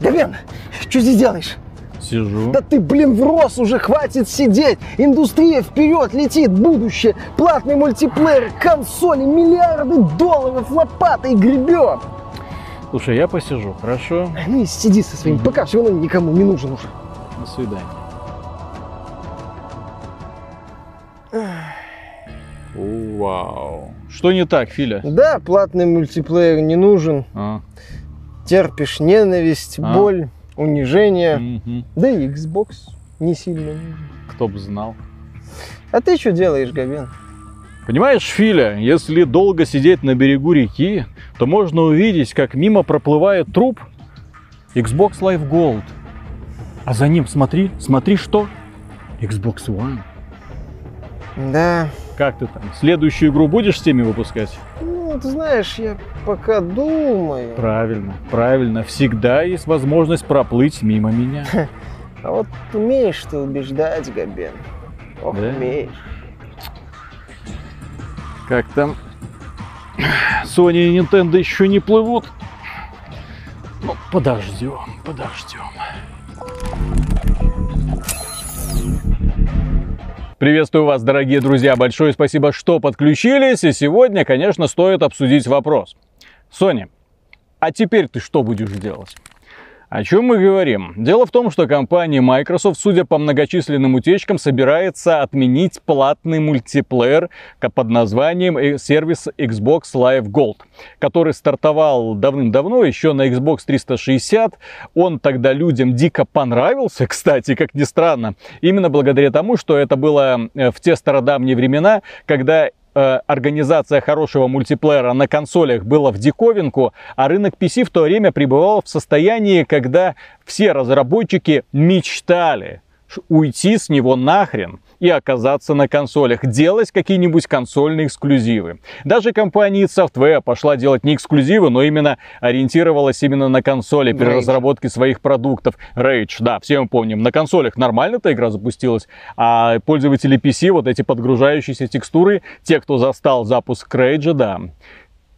Габен, что здесь делаешь? Сижу. Да ты, блин, врос уже, хватит сидеть. Индустрия вперед летит, будущее, платный мультиплеер, консоли, миллиарды долларов лопатой гребем. Слушай, я посижу, хорошо? Ну и сиди со своим ПК, все равно никому не нужен уже. До свидания. Вау. Что не так, Филя? Да, платный мультиплеер не нужен. А, Терпишь ненависть, А. боль, унижение. мгм. Да и Xbox не сильно нужен. Кто бы знал. А ты что делаешь, Габен? Понимаешь, Филя, если долго сидеть на берегу реки, то можно увидеть, как мимо проплывает труп Xbox Live Gold. А за ним смотри, смотри что? Xbox One. Да. Как ты там? Следующую игру будешь с теми выпускать? Ну, ты знаешь, я пока думаю. Правильно, правильно. Всегда есть возможность проплыть мимо меня. А вот умеешь ты убеждать, Габен. Ох, Да? умеешь. Как там? Sony и Nintendo еще не плывут. Ну, подождем, подождем. Приветствую вас, дорогие друзья. Большое спасибо, что подключились. И сегодня, конечно, стоит обсудить вопрос. Sony, а теперь ты что будешь делать? О чем мы говорим? Дело в том, что компания Microsoft, судя по многочисленным утечкам, собирается отменить платный мультиплеер под названием э, сервис Xbox Live Gold, который стартовал давным-давно, еще на Xbox 360. Он тогда людям дико понравился, кстати, как ни странно, именно благодаря тому, что это было э, в те стародавние времена, когда э, организация хорошего мультиплеера на консолях была в диковинку, а рынок PC в то время пребывал в состоянии, когда все разработчики мечтали уйти с него нахрен и оказаться на консолях, делать какие-нибудь консольные эксклюзивы. Даже компания id Software пошла делать не эксклюзивы, но именно ориентировалась именно на консоли при Rage. разработке своих продуктов. Rage, да, все мы помним. На консолях нормально эта игра запустилась, а пользователи PC, вот эти подгружающиеся текстуры, те, кто застал запуск Rage, да,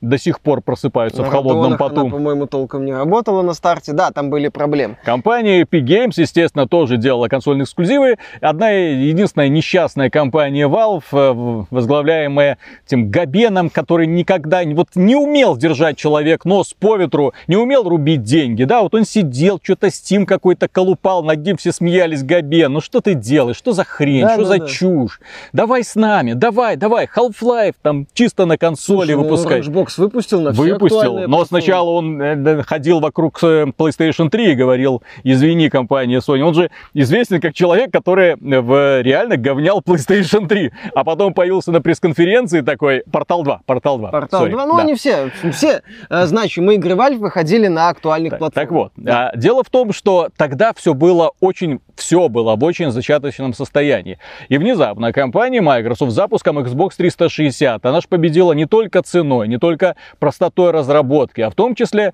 до сих пор просыпаются На в холодном поту. Она, по-моему, толком не работала на старте. Да, там были проблемы. Компания Epic Games, естественно, тоже делала консольные эксклюзивы. Одна единственная несчастная компания Valve, э, возглавляемая этим Габеном, который никогда не- вот не умел держать человек нос по ветру, не умел рубить деньги. Да, вот он сидел, что-то Steam какой-то колупал, над ним все смеялись. Габен, ну что ты делаешь? Что за хрень? Да, что да, за да. чушь? Давай с нами, давай, давай, Half-Life там чисто на консоли Слушай, ну, выпускай. Xbox выпустил на все Выпустил, но сначала он э, ходил вокруг э, PlayStation 3 и говорил, извини, компания Sony. Он же известен как человек, который э, в реально говнял PlayStation 3. А потом появился на пресс-конференции такой, Портал 2, Портал 2. Портал sorry, 2, ну да. они все, все значимые игры Valve выходили на актуальных Так, платформах. так вот, Да. а, дело в том, что тогда все было очень, все было в очень зачаточном состоянии. И внезапно компания Microsoft с запуском Xbox 360, она же победила не только ценой, не только простотой разработки, а в том числе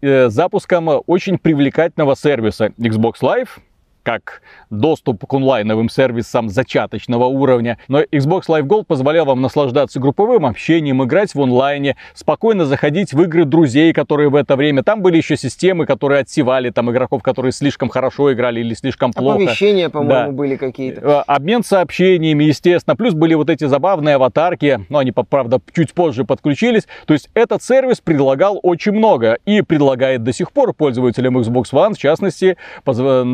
э, запуском очень привлекательного сервиса Xbox Live, как доступ к онлайновым сервисам зачаточного уровня. Но Xbox Live Gold позволял вам наслаждаться групповым общением, играть в онлайне, спокойно заходить в игры друзей, которые в это время... Там были еще системы, которые отсевали там игроков, которые слишком хорошо играли или слишком плохо. Оповещения, по-моему, Да. были какие-то. Э, Обмен сообщениями, естественно. Плюс были вот эти забавные аватарки. Но они, по- правда, чуть позже подключились. То есть этот сервис предлагал очень много. И предлагает до сих пор пользователям Xbox One, в частности, позв-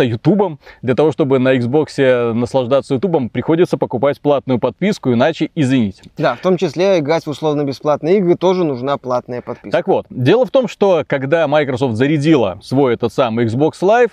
наслаждаться Ютубом. Для того, чтобы на Xbox наслаждаться Ютубом, приходится покупать платную подписку, иначе извините. Да, в том числе играть в условно-бесплатные игры тоже нужна платная подписка. Так вот, дело в том, что когда Microsoft зарядила свой этот самый Xbox Live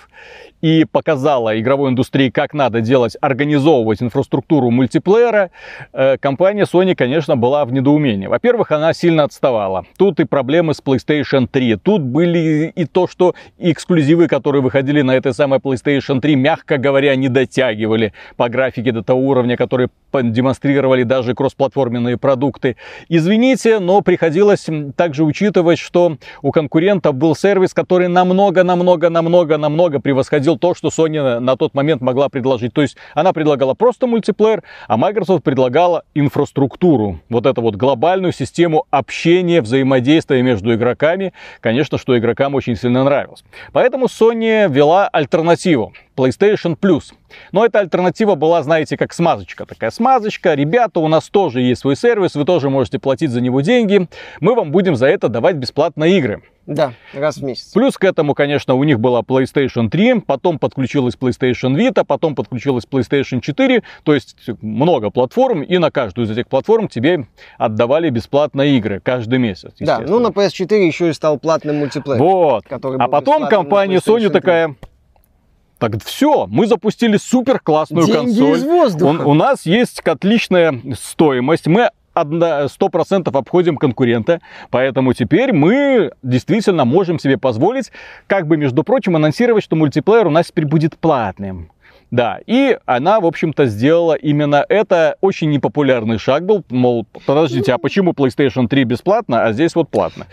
и показала игровой индустрии, как надо делать, организовывать инфраструктуру мультиплеера, э, компания Sony, конечно, была в недоумении. Во-первых, она сильно отставала. Тут и проблемы с PlayStation 3, тут были и то, что эксклюзивы, которые выходили на этой самой PlayStation 3, мягко говоря, не дотягивали по графике до того уровня, который демонстрировали даже кроссплатформенные продукты. Извините, но приходилось также учитывать, что у конкурента был сервис, который намного-намного-намного-намного превосходил то, что Sony на тот момент могла предложить. То есть она предлагала просто мультиплеер, а Microsoft предлагала инфраструктуру. Вот эту вот глобальную систему общения, взаимодействия между игроками. Конечно, что игрокам очень сильно нравилось. Поэтому Sony ввела альтернативу. PlayStation Plus. Но эта альтернатива была, знаете, как смазочка. Такая смазочка. Ребята, у нас тоже есть свой сервис, вы тоже можете платить за него деньги. Мы вам будем за это давать бесплатно игры. Да, раз в месяц. Плюс к этому, конечно, у них была PlayStation 3, потом подключилась PlayStation Vita, потом подключилась PlayStation 4, то есть много платформ, и на каждую из этих платформ тебе отдавали бесплатно игры каждый месяц. Да, ну на PS4 еще и стал платным мультиплеер. Вот. А потом компания Sony такая, так все, мы запустили супер классную Деньги консоль. Из воздуха. У, у нас есть отличная стоимость. Мы сто процентов обходим конкурента, поэтому теперь мы действительно можем себе позволить, как бы, между прочим, анонсировать, что мультиплеер у нас теперь будет платным. Да, и она, в общем-то, сделала именно это. Очень непопулярный шаг был. Мол, подождите, а почему PlayStation 3 бесплатно, а здесь вот платно?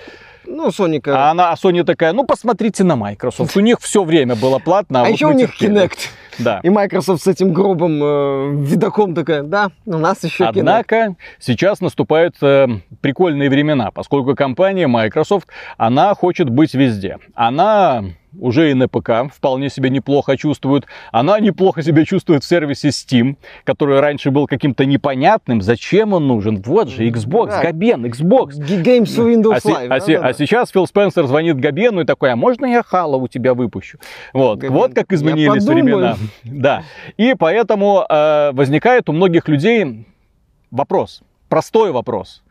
Ну, Sony... А она, а Sony такая, ну, посмотрите на Microsoft. У них все время было платно. А, а вот еще у них терпели. Kinect. Да. И Microsoft с этим грубым э, видоком такая, да, у нас еще Однако Kinect. сейчас наступают э, прикольные времена, поскольку компания Microsoft, она хочет быть везде. Она уже и на ПК вполне себе неплохо чувствует. Она неплохо себя чувствует в сервисе Steam, который раньше был каким-то непонятным. Зачем он нужен? Вот же Xbox, да. Габен, Xbox. Games for Windows а, Live. А, да, а, а сейчас Фил Спенсер звонит Габену и такой, а можно я Хала у тебя выпущу? Вот, Габен, вот как изменились времена. Да. И поэтому э, возникает у многих людей вопрос, простой вопрос.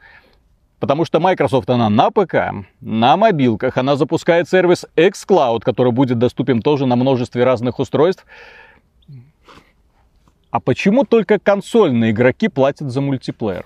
Потому что Microsoft, она на ПК, на мобилках, она запускает сервис xCloud, который будет доступен тоже на множестве разных устройств. А почему только консольные игроки платят за мультиплеер?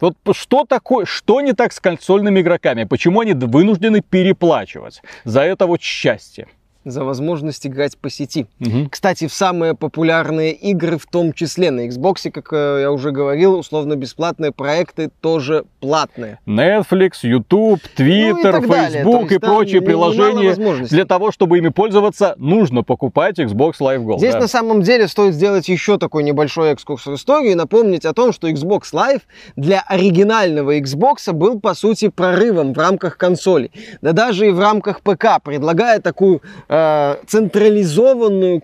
Вот что такое, что не так с консольными игроками? Почему они вынуждены переплачивать за это вот счастье? За возможность играть по сети. Угу. Кстати, в самые популярные игры, в том числе на Xbox, как э, я уже говорил, условно-бесплатные проекты тоже платные. Netflix, YouTube, Twitter, ну и Facebook и, и прочие приложения. Для того, чтобы ими пользоваться, нужно покупать Xbox Live Gold. Здесь да. на самом деле стоит сделать еще такой небольшой экскурс в историю и напомнить о том, что Xbox Live для оригинального Xbox был, по сути, прорывом в рамках консоли. Да даже и в рамках ПК, предлагая такую централизованную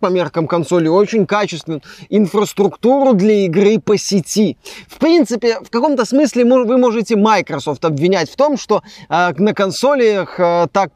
по меркам консоли очень качественную инфраструктуру для игры по сети. В принципе, в каком-то смысле вы можете Microsoft обвинять в том, что э, на консолях, э, так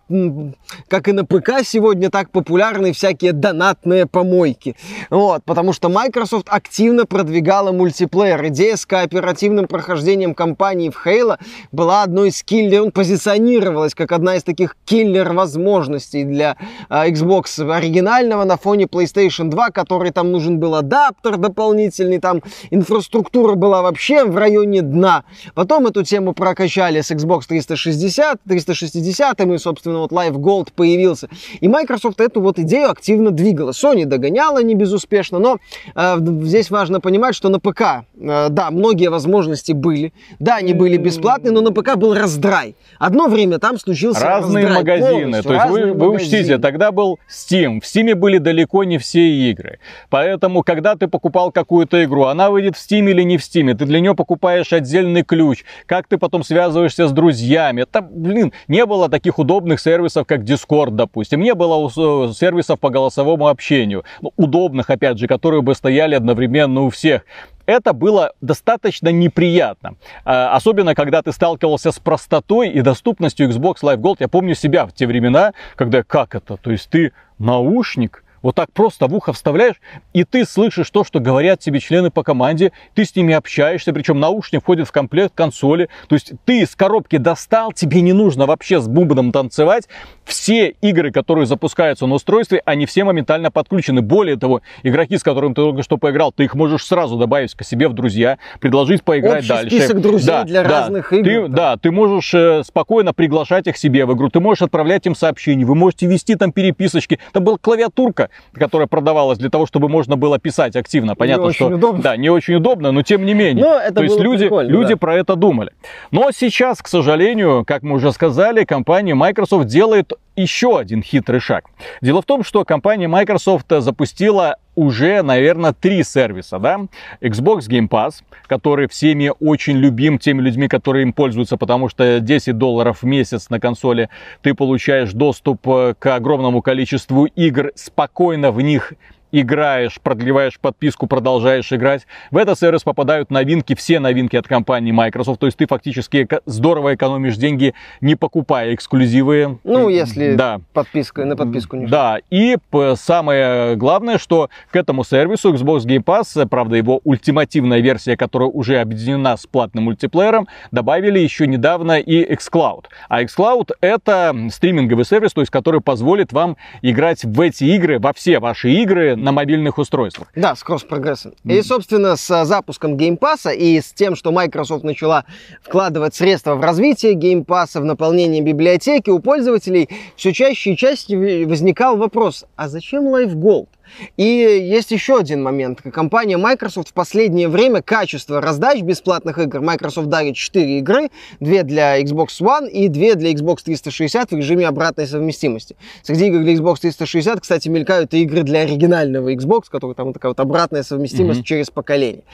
как и на ПК сегодня, так популярны всякие донатные помойки. Вот, потому что Microsoft активно продвигала мультиплеер. Идея с кооперативным прохождением кампании в Halo была одной из киллер, он позиционировалась как одна из таких киллер возможностей для э, Xbox оригинального на фоне PlayStation 2, который там нужен был адаптер дополнительный, там инфраструктура была вообще в районе дна. Потом эту тему прокачали с Xbox 360, 360, и, собственно, вот Live Gold появился. И Microsoft эту вот идею активно двигала. Sony догоняла не безуспешно, но э, здесь важно понимать, что на ПК, э, да, многие возможности были, да, они были бесплатные, но на ПК был раздрай. Одно время там случился Разные раздрай магазины, то есть вы, вы учтите, тогда был Steam, в Steam были далеко не все игры. Поэтому, когда ты покупал какую-то игру, она выйдет в Steam или не в Steam, ты для нее покупаешь отдельный ключ, как ты потом связываешься с друзьями. Это, блин, не было таких удобных сервисов, как Discord, допустим, не было сервисов по голосовому общению, ну, удобных, опять же, которые бы стояли одновременно у всех это было достаточно неприятно. А, особенно, когда ты сталкивался с простотой и доступностью Xbox Live Gold. Я помню себя в те времена, когда как это? То есть ты наушник, вот так просто в ухо вставляешь, и ты слышишь то, что говорят тебе члены по команде, ты с ними общаешься, причем наушник входит в комплект консоли, то есть ты из коробки достал, тебе не нужно вообще с бубном танцевать, все игры, которые запускаются на устройстве, они все моментально подключены. Более того, игроки, с которыми ты только что поиграл, ты их можешь сразу добавить к себе в друзья, предложить поиграть Общий дальше. список друзей да, для да, разных игр. Ты, да. да, ты можешь э, спокойно приглашать их себе в игру, ты можешь отправлять им сообщения, вы можете вести там переписочки. Там была клавиатурка, которая продавалась для того, чтобы можно было писать активно. Понятно, не что удобно. да, не очень удобно, но тем не менее. Но это То есть люди, люди да. про это думали. Но сейчас, к сожалению, как мы уже сказали, компания Microsoft делает еще один хитрый шаг. Дело в том, что компания Microsoft запустила уже, наверное, три сервиса, да? Xbox Game Pass, который всеми очень любим теми людьми, которые им пользуются, потому что 10 долларов в месяц на консоли ты получаешь доступ э, к огромному количеству игр, спокойно в них играешь, продлеваешь подписку, продолжаешь играть. В этот сервис попадают новинки, все новинки от компании Microsoft. То есть ты фактически здорово экономишь деньги, не покупая эксклюзивы. Ну, если да. подписка, на подписку не Да, и самое главное, что к этому сервису Xbox Game Pass, правда, его ультимативная версия, которая уже объединена с платным мультиплеером, добавили еще недавно и xCloud. А xCloud это стриминговый сервис, то есть который позволит вам играть в эти игры, во все ваши игры на мобильных устройствах. Да, с кросс-прогрессом. Mm. И, собственно, с а, запуском Game Pass и с тем, что Microsoft начала вкладывать средства в развитие Game Pass, в наполнение библиотеки, у пользователей все чаще и чаще возникал вопрос, а зачем Live Gold? И есть еще один момент. Компания Microsoft в последнее время качество раздач бесплатных игр. Microsoft дарит 4 игры, 2 для Xbox One и 2 для Xbox 360 в режиме обратной совместимости. Среди игр для Xbox 360, кстати, мелькают и игры для оригинального Xbox, который там такая вот обратная совместимость mm-hmm. через поколение.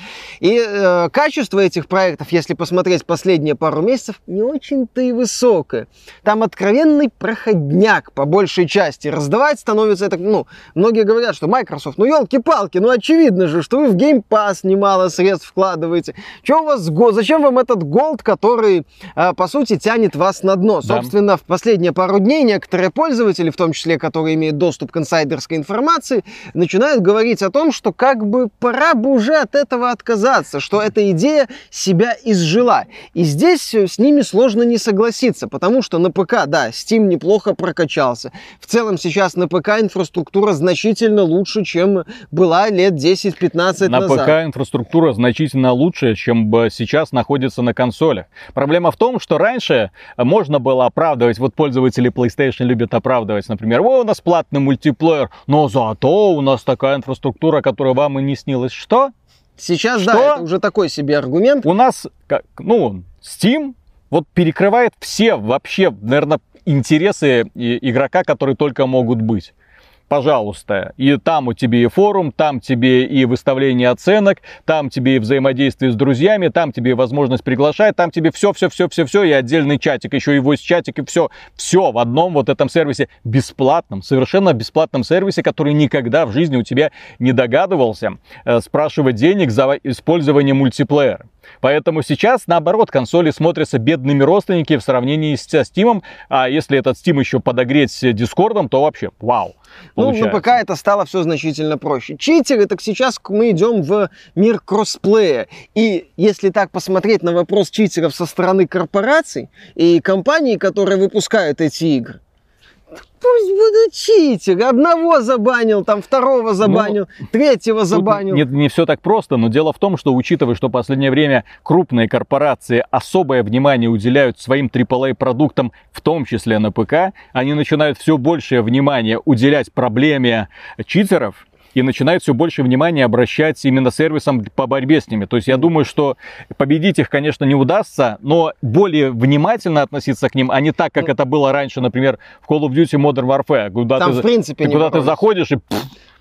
И э, качество этих проектов, если посмотреть последние пару месяцев, не очень-то и высокое. Там откровенный проходняк по большей части. Раздавать становится это, ну, многие говорят, что что Microsoft, ну елки-палки, ну очевидно же, что вы в Game Pass немало средств вкладываете. Что у вас, зачем вам этот голд, который, а, по сути, тянет вас на дно? Да. Собственно, в последние пару дней некоторые пользователи, в том числе, которые имеют доступ к инсайдерской информации, начинают говорить о том, что как бы пора бы уже от этого отказаться, что эта идея себя изжила. И здесь с ними сложно не согласиться, потому что на ПК, да, Steam неплохо прокачался. В целом сейчас на ПК инфраструктура значительно лучше лучше, чем была лет 10-15 на назад. На ПК инфраструктура значительно лучше, чем сейчас находится на консолях. Проблема в том, что раньше можно было оправдывать, вот пользователи PlayStation любят оправдывать, например, о, у нас платный мультиплеер, но зато у нас такая инфраструктура, которая вам и не снилась. Что? Сейчас, что? да, это уже такой себе аргумент. У нас, ну, Steam вот перекрывает все вообще, наверное, интересы игрока, которые только могут быть пожалуйста. И там у тебя и форум, там тебе и выставление оценок, там тебе и взаимодействие с друзьями, там тебе и возможность приглашать, там тебе все, все, все, все, все, и отдельный чатик, еще и voice чатик, и все, все в одном вот этом сервисе, бесплатном, совершенно бесплатном сервисе, который никогда в жизни у тебя не догадывался э, спрашивать денег за использование мультиплеера. Поэтому сейчас, наоборот, консоли смотрятся бедными родственники в сравнении с Steam. А если этот Steam еще подогреть Дискордом, то вообще вау. Ну, на ПК это стало все значительно проще. Читеры, так сейчас мы идем в мир кроссплея. И если так посмотреть на вопрос читеров со стороны корпораций и компаний, которые выпускают эти игры, Пусть будут читеры. Одного забанил, там второго ну, забанил, ну, третьего забанил. Нет, не все так просто, но дело в том, что учитывая, что в последнее время крупные корпорации особое внимание уделяют своим AAA-продуктам, в том числе на ПК, они начинают все большее внимание уделять проблеме читеров, и начинает все больше внимания обращать именно сервисам по борьбе с ними. То есть я думаю, что победить их, конечно, не удастся, но более внимательно относиться к ним, а не так, как ну, это было раньше, например, в Call of Duty Modern Warfare, куда Там, ты, в принципе, ты куда ты заходишь и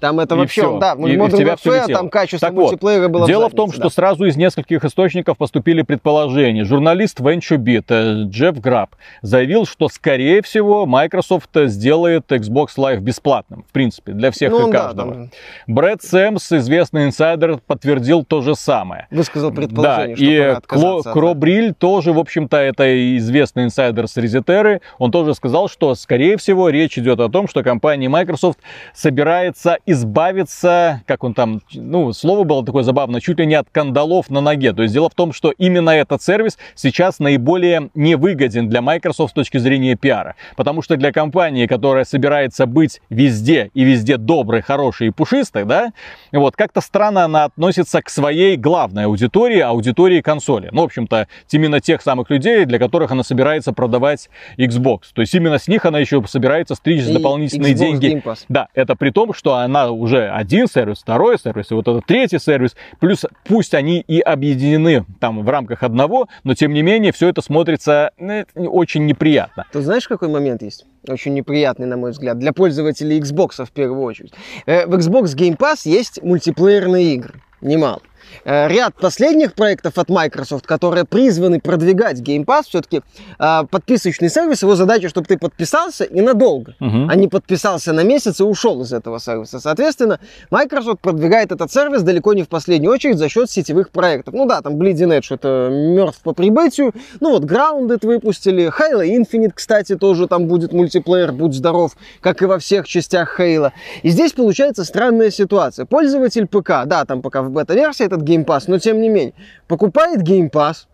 там это вообще, все. да, и, Modern и Warfare, там качество так мультиплеера вот, было Дело в, в том, да. что сразу из нескольких источников поступили предположения. Журналист VentureBeat э, Джефф Граб заявил, что, скорее всего, Microsoft сделает Xbox Live бесплатным, в принципе, для всех ну, и каждого. Да, там... Брэд Сэмс, известный инсайдер, подтвердил то же самое. Высказал предположение, да, что и Кло, от... Кробриль тоже, в общем-то, это известный инсайдер с Резетеры, он тоже сказал, что, скорее всего, речь идет о том, что компания Microsoft собирается избавиться как он там, ну, слово было такое забавное, чуть ли не от кандалов на ноге. То есть дело в том, что именно этот сервис сейчас наиболее невыгоден для Microsoft с точки зрения пиара. Потому что для компании, которая собирается быть везде и везде доброй, хорошей и пушистой, да, вот, как-то странно она относится к своей главной аудитории, аудитории консоли. Ну, в общем-то, именно тех самых людей, для которых она собирается продавать Xbox. То есть именно с них она еще собирается стричь дополнительные Xbox деньги. Да, это при том, что она уже один сервис, второй сервис, и вот этот третий сервис, плюс пусть они и объединены там в рамках одного, но тем не менее все это смотрится ну, очень неприятно. Ты знаешь, какой момент есть? Очень неприятный, на мой взгляд, для пользователей Xbox в первую очередь. Э, в Xbox Game Pass есть мультиплеерные игры, немало. Э, ряд последних проектов от Microsoft, которые призваны продвигать Game Pass, все-таки э, подписочный сервис, его задача, чтобы ты подписался и надолго, угу. а не подписался на месяц и ушел из этого сервиса. Соответственно, Microsoft продвигает этот сервис далеко не в последнюю очередь за счет сетевых проектов. Ну да, там Bleeding Edge это мертв по прибытию, ну вот Grounded выпустили, Halo Infinite, кстати, тоже там будет мультиплеер, будь здоров, как и во всех частях Halo. И здесь получается странная ситуация. Пользователь ПК, да, там пока в бета-версии этот Game Pass, но тем не менее, покупает Game Pass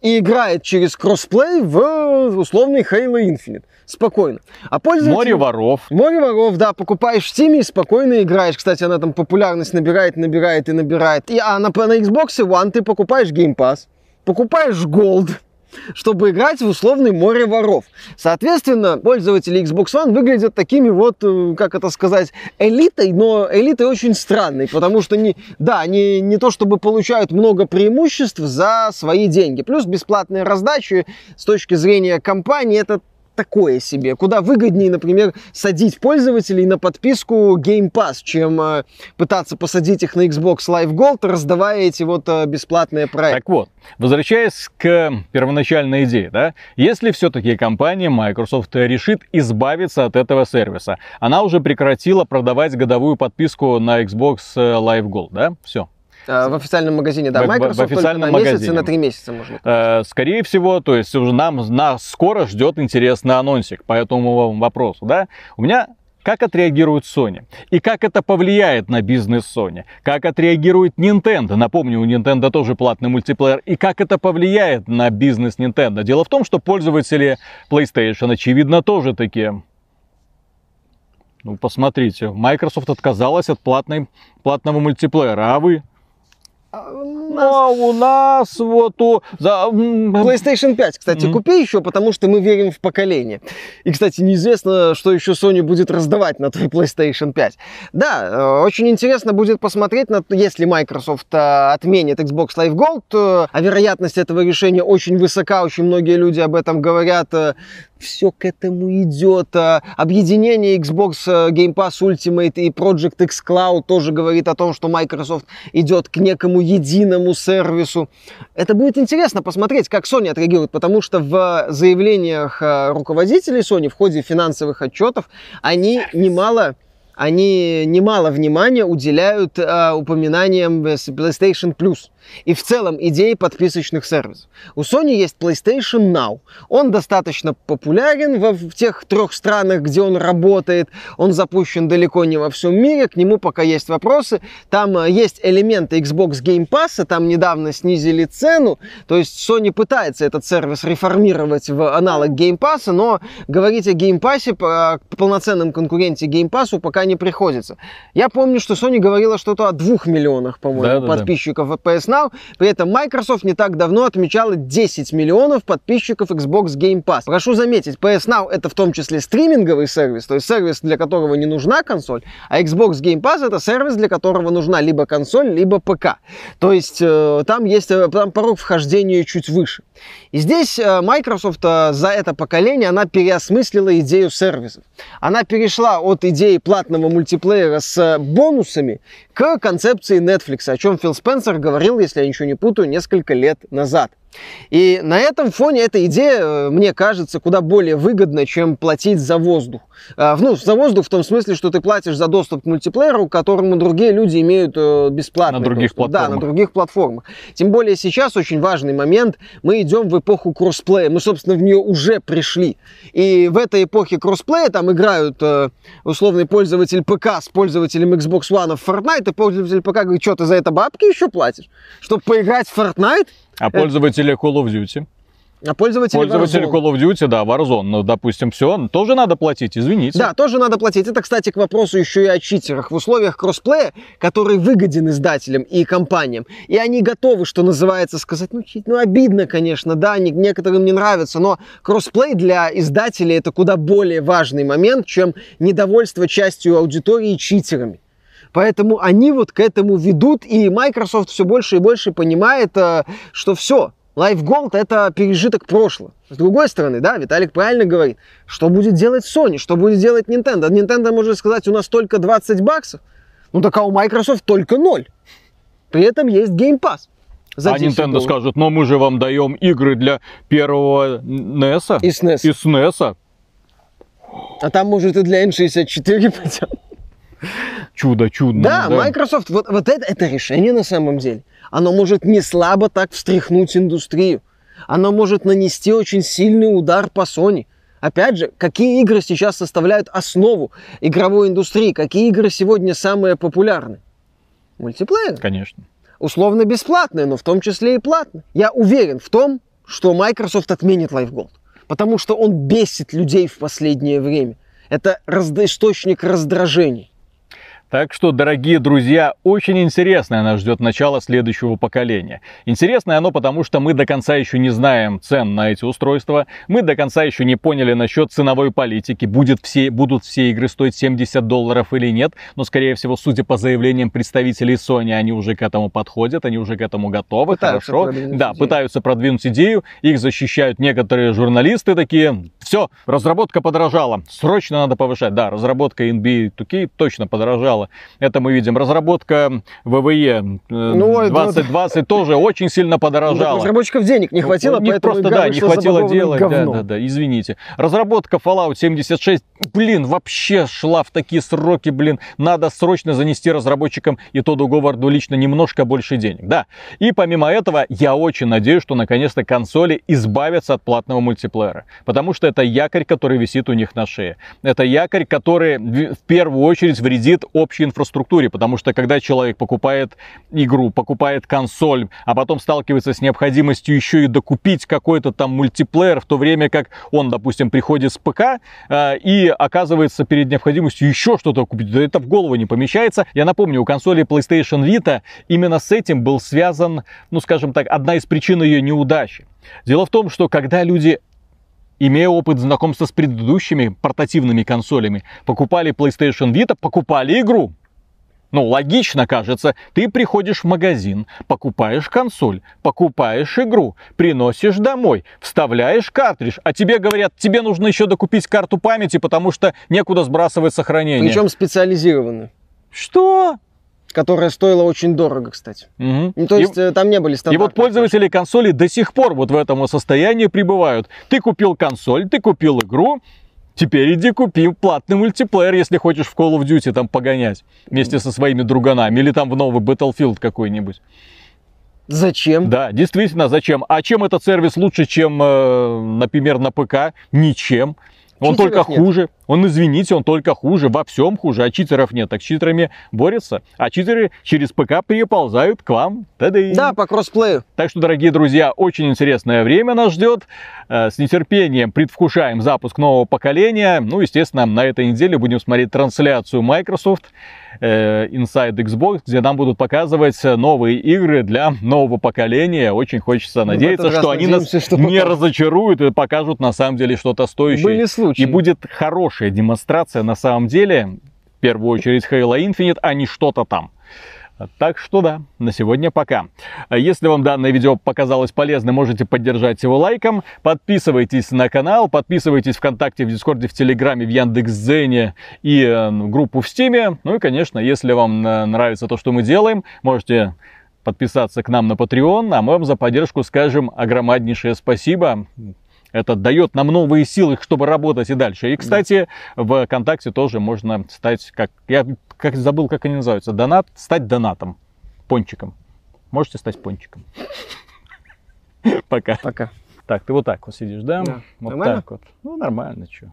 и играет через кроссплей в условный Halo Infinite. Спокойно. А пользователь... Море воров. Море воров, да. Покупаешь в Steam и спокойно играешь. Кстати, она там популярность набирает, набирает и набирает. И, а на, на Xbox One ты покупаешь Game Pass, покупаешь Gold, чтобы играть в условный море воров. Соответственно, пользователи Xbox One выглядят такими вот, э, как это сказать, элитой, но элитой очень странной, потому что, не, да, они не то чтобы получают много преимуществ за свои деньги. Плюс бесплатные раздачи с точки зрения компании, это такое себе. Куда выгоднее, например, садить пользователей на подписку Game Pass, чем э, пытаться посадить их на Xbox Live Gold, раздавая эти вот э, бесплатные проекты. Так вот, возвращаясь к первоначальной идее, да, если все-таки компания Microsoft решит избавиться от этого сервиса, она уже прекратила продавать годовую подписку на Xbox э, Live Gold, да, все, в официальном магазине, да. Microsoft в официальном на магазине. месяц и на три месяца можно. Э, скорее всего, то есть уже нам нас скоро ждет интересный анонсик по этому вопросу, да. У меня как отреагирует Sony и как это повлияет на бизнес Sony, как отреагирует Nintendo. Напомню, у Nintendo тоже платный мультиплеер. И как это повлияет на бизнес Nintendo. Дело в том, что пользователи PlayStation, очевидно, тоже такие. Ну, посмотрите, Microsoft отказалась от платной, платного мультиплеера, а вы? А, а у нас вот у... За... PlayStation 5, кстати, mm-hmm. купи еще, потому что мы верим в поколение. И, кстати, неизвестно, что еще Sony будет раздавать на твой PlayStation 5. Да, э, очень интересно будет посмотреть, на, если Microsoft э, отменит Xbox Live Gold, а вероятность этого решения очень высока, очень многие люди об этом говорят э, все к этому идет. Объединение Xbox э, Game Pass Ultimate и Project X Cloud тоже говорит о том, что Microsoft идет к некому единому сервису. Это будет интересно посмотреть, как Sony отреагирует, потому что в заявлениях э, руководителей Sony в ходе финансовых отчетов они немало они немало внимания уделяют э, упоминаниям PlayStation Plus и в целом идеи подписочных сервисов. У Sony есть PlayStation Now. Он достаточно популярен в, в тех трех странах, где он работает. Он запущен далеко не во всем мире. К нему пока есть вопросы. Там э, есть элементы Xbox Game Pass. Там недавно снизили цену. То есть Sony пытается этот сервис реформировать в аналог Game Pass, но говорить о Game Pass, о полноценном конкуренте Game Pass пока не приходится. Я помню, что Sony говорила что-то о двух миллионах, по-моему, да, подписчиков да. PS Now. При этом Microsoft не так давно отмечала 10 миллионов подписчиков Xbox Game Pass. Прошу заметить, PS Now это в том числе стриминговый сервис, то есть сервис, для которого не нужна консоль, а Xbox Game Pass это сервис, для которого нужна либо консоль, либо ПК. То есть э, там есть э, там порог вхождения чуть выше. И здесь э, Microsoft э, за это поколение, она переосмыслила идею сервисов. Она перешла от идеи платного мультиплеера с бонусами к концепции Netflix, о чем Фил Спенсер говорил, если я ничего не путаю, несколько лет назад. И на этом фоне эта идея, э, мне кажется, куда более выгодна, чем платить за воздух. А, ну, за воздух в том смысле, что ты платишь за доступ к мультиплееру, к которому другие люди имеют э, бесплатно. На других доступ. платформах. Да, на других платформах. Тем более сейчас очень важный момент. Мы идем в эпоху кроссплея. Мы, собственно, в нее уже пришли. И в этой эпохе кроссплея там играют э, условный пользователь ПК с пользователем Xbox One в Fortnite, и пользователь ПК говорит, что ты за это бабки еще платишь? Чтобы поиграть в Fortnite? А пользователи Call of Duty? А пользователи Пользователи Warzone. Call of Duty, да, Warzone, ну, допустим, все, тоже надо платить, извините. Да, тоже надо платить. Это, кстати, к вопросу еще и о читерах. В условиях кроссплея, который выгоден издателям и компаниям, и они готовы, что называется, сказать, ну, чит, ну, обидно, конечно, да, не, некоторым не нравится, но кроссплей для издателей это куда более важный момент, чем недовольство частью аудитории читерами. Поэтому они вот к этому ведут, и Microsoft все больше и больше понимает, э, что все, Live Gold это пережиток прошлого. С другой стороны, да, Виталик правильно говорит, что будет делать Sony, что будет делать Nintendo. Nintendo может сказать, у нас только 20 баксов, ну так а у Microsoft только 0. При этом есть Game Pass. За а Nintendo долларов. скажет, но мы же вам даем игры для первого NES и SNES. И SNES. А там может и для N64 пойдем. Чудо, чудо. Да, да, Microsoft, вот, вот это, это решение на самом деле. Оно может не слабо так встряхнуть индустрию. Оно может нанести очень сильный удар по Sony. Опять же, какие игры сейчас составляют основу игровой индустрии? Какие игры сегодня самые популярные? Мультиплеер. Конечно. Условно бесплатные, но в том числе и платные. Я уверен в том, что Microsoft отменит Live Gold. Потому что он бесит людей в последнее время. Это источник раздражений. Так что, дорогие друзья, очень интересное нас ждет начало следующего поколения. Интересное оно потому, что мы до конца еще не знаем цен на эти устройства, мы до конца еще не поняли насчет ценовой политики, будет все, будут все игры стоить 70 долларов или нет, но, скорее всего, судя по заявлениям представителей Sony, они уже к этому подходят, они уже к этому готовы, пытаются хорошо. Да, идею. пытаются продвинуть идею, их защищают некоторые журналисты такие, все, разработка подорожала, срочно надо повышать. Да, разработка NBA 2K точно подорожала стало. Это мы видим. Разработка ВВЕ ну, 2020 ну, тоже очень сильно подорожала. Ну, разработчиков денег не хватило, У них поэтому просто, да, не хватило делать. Да, да, да, извините. Разработка Fallout 76, блин, вообще шла в такие сроки, блин. Надо срочно занести разработчикам и Тоду Говарду лично немножко больше денег. Да. И помимо этого, я очень надеюсь, что наконец-то консоли избавятся от платного мультиплеера. Потому что это якорь, который висит у них на шее. Это якорь, который в первую очередь вредит обществу общей инфраструктуре, потому что когда человек покупает игру, покупает консоль, а потом сталкивается с необходимостью еще и докупить какой-то там мультиплеер, в то время как он, допустим, приходит с ПК э, и оказывается перед необходимостью еще что-то купить, да это в голову не помещается. Я напомню, у консоли PlayStation Vita именно с этим был связан, ну скажем так, одна из причин ее неудачи. Дело в том, что когда люди имея опыт знакомства с предыдущими портативными консолями, покупали PlayStation Vita, покупали игру. Ну, логично кажется, ты приходишь в магазин, покупаешь консоль, покупаешь игру, приносишь домой, вставляешь картридж, а тебе говорят, тебе нужно еще докупить карту памяти, потому что некуда сбрасывать сохранение. Причем специализированную. Что? Которая стоила очень дорого, кстати. Угу. Ну, то есть и, э, там не были стандартные. И вот пользователи консоли до сих пор вот в этом состоянии пребывают. Ты купил консоль, ты купил игру, Теперь иди купи платный мультиплеер, если хочешь в Call of Duty там погонять вместе со своими друганами. Или там в новый Battlefield какой-нибудь. Зачем? Да, действительно, зачем? А чем этот сервис лучше, чем, э, например, на ПК? Ничем. Он только нет. Он, извините, он только хуже, во всем хуже. А читеров нет, так с читерами борются. А читеры через ПК переползают к вам. Та-дэй. Да, по кроссплею. Так что, дорогие друзья, очень интересное время нас ждет. Э, с нетерпением предвкушаем запуск нового поколения. Ну, естественно, на этой неделе будем смотреть трансляцию Microsoft э, Inside Xbox, где нам будут показывать новые игры для нового поколения. Очень хочется ну, надеяться, что они нас что не разочаруют и покажут на самом деле что-то стоящее. Были случаи. И будет хорошая демонстрация на самом деле, в первую очередь Halo Infinite, а не что-то там. Так что да, на сегодня пока. Если вам данное видео показалось полезным, можете поддержать его лайком. Подписывайтесь на канал, подписывайтесь ВКонтакте, в Дискорде, в Телеграме, в Яндекс.Зене и э, группу в Стиме. Ну и, конечно, если вам э, нравится то, что мы делаем, можете подписаться к нам на Patreon, а мы вам за поддержку скажем огромнейшее спасибо. Это дает нам новые силы, чтобы работать и дальше. И, кстати, да. в ВКонтакте тоже можно стать, как я как забыл, как они называются, донат, стать донатом, пончиком. Можете стать пончиком. Пока. Пока. Так, ты вот так вот сидишь, да? да. Вот нормально? так вот. Ну, нормально, что.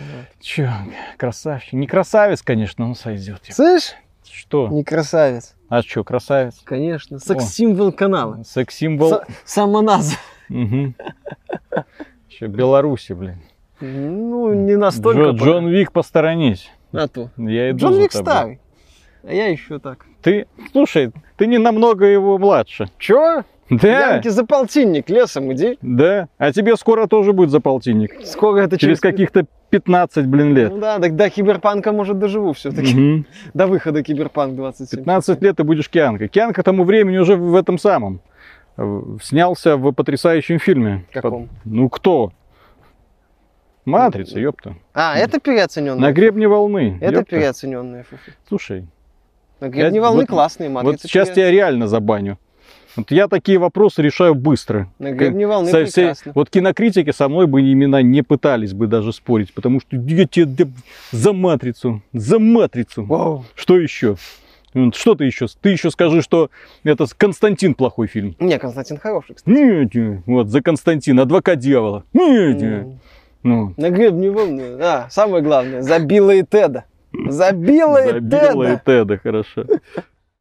Вот. Че, красавчик. Не красавец, конечно, но сойдет. Слышь? Что? Не красавец. А что, красавец? Конечно. Секс-символ канала. Секс-символ. Самоназва. Угу. Еще Беларуси, блин. Ну, не настолько. Джо, Джон Вик, посторонись. А то. Я иду Джон Вик старый. А я еще так. Ты, слушай, ты не намного его младше. Чё? Да, Янки за полтинник лесом иди. да. А тебе скоро тоже будет за полтинник. Скоро это Через каких-то 15, блин, лет. Ну да, так до киберпанка, может, доживу все-таки. Мгм. До выхода киберпанк 27. 15 лет ты будешь Кианкой. Кианка к тому времени уже в этом самом. Снялся в потрясающем фильме. Каком? Ну кто? Матрица, ёпта. А, это переоцененная. На гребне волны. Это ёпта. переоцененная. Слушай, На гребне Я- волны вот- классные вот матрицы. сейчас пере- я реально забаню. Вот я такие вопросы решаю быстро. На гребне волны Со всей- вот кинокритики со мной бы именно не пытались бы даже спорить, потому что я тебе за матрицу, за матрицу. Вау. Что еще? М, Что ты еще? Ты еще скажи, что это Константин плохой фильм. Не, Константин хороший, кстати. Нет, нет. вот за Константин, адвокат дьявола. Нет, нет. Ну, На гребне волны. А, самое главное, забила и Теда. Забила и забила и Теда. Теда, хорошо.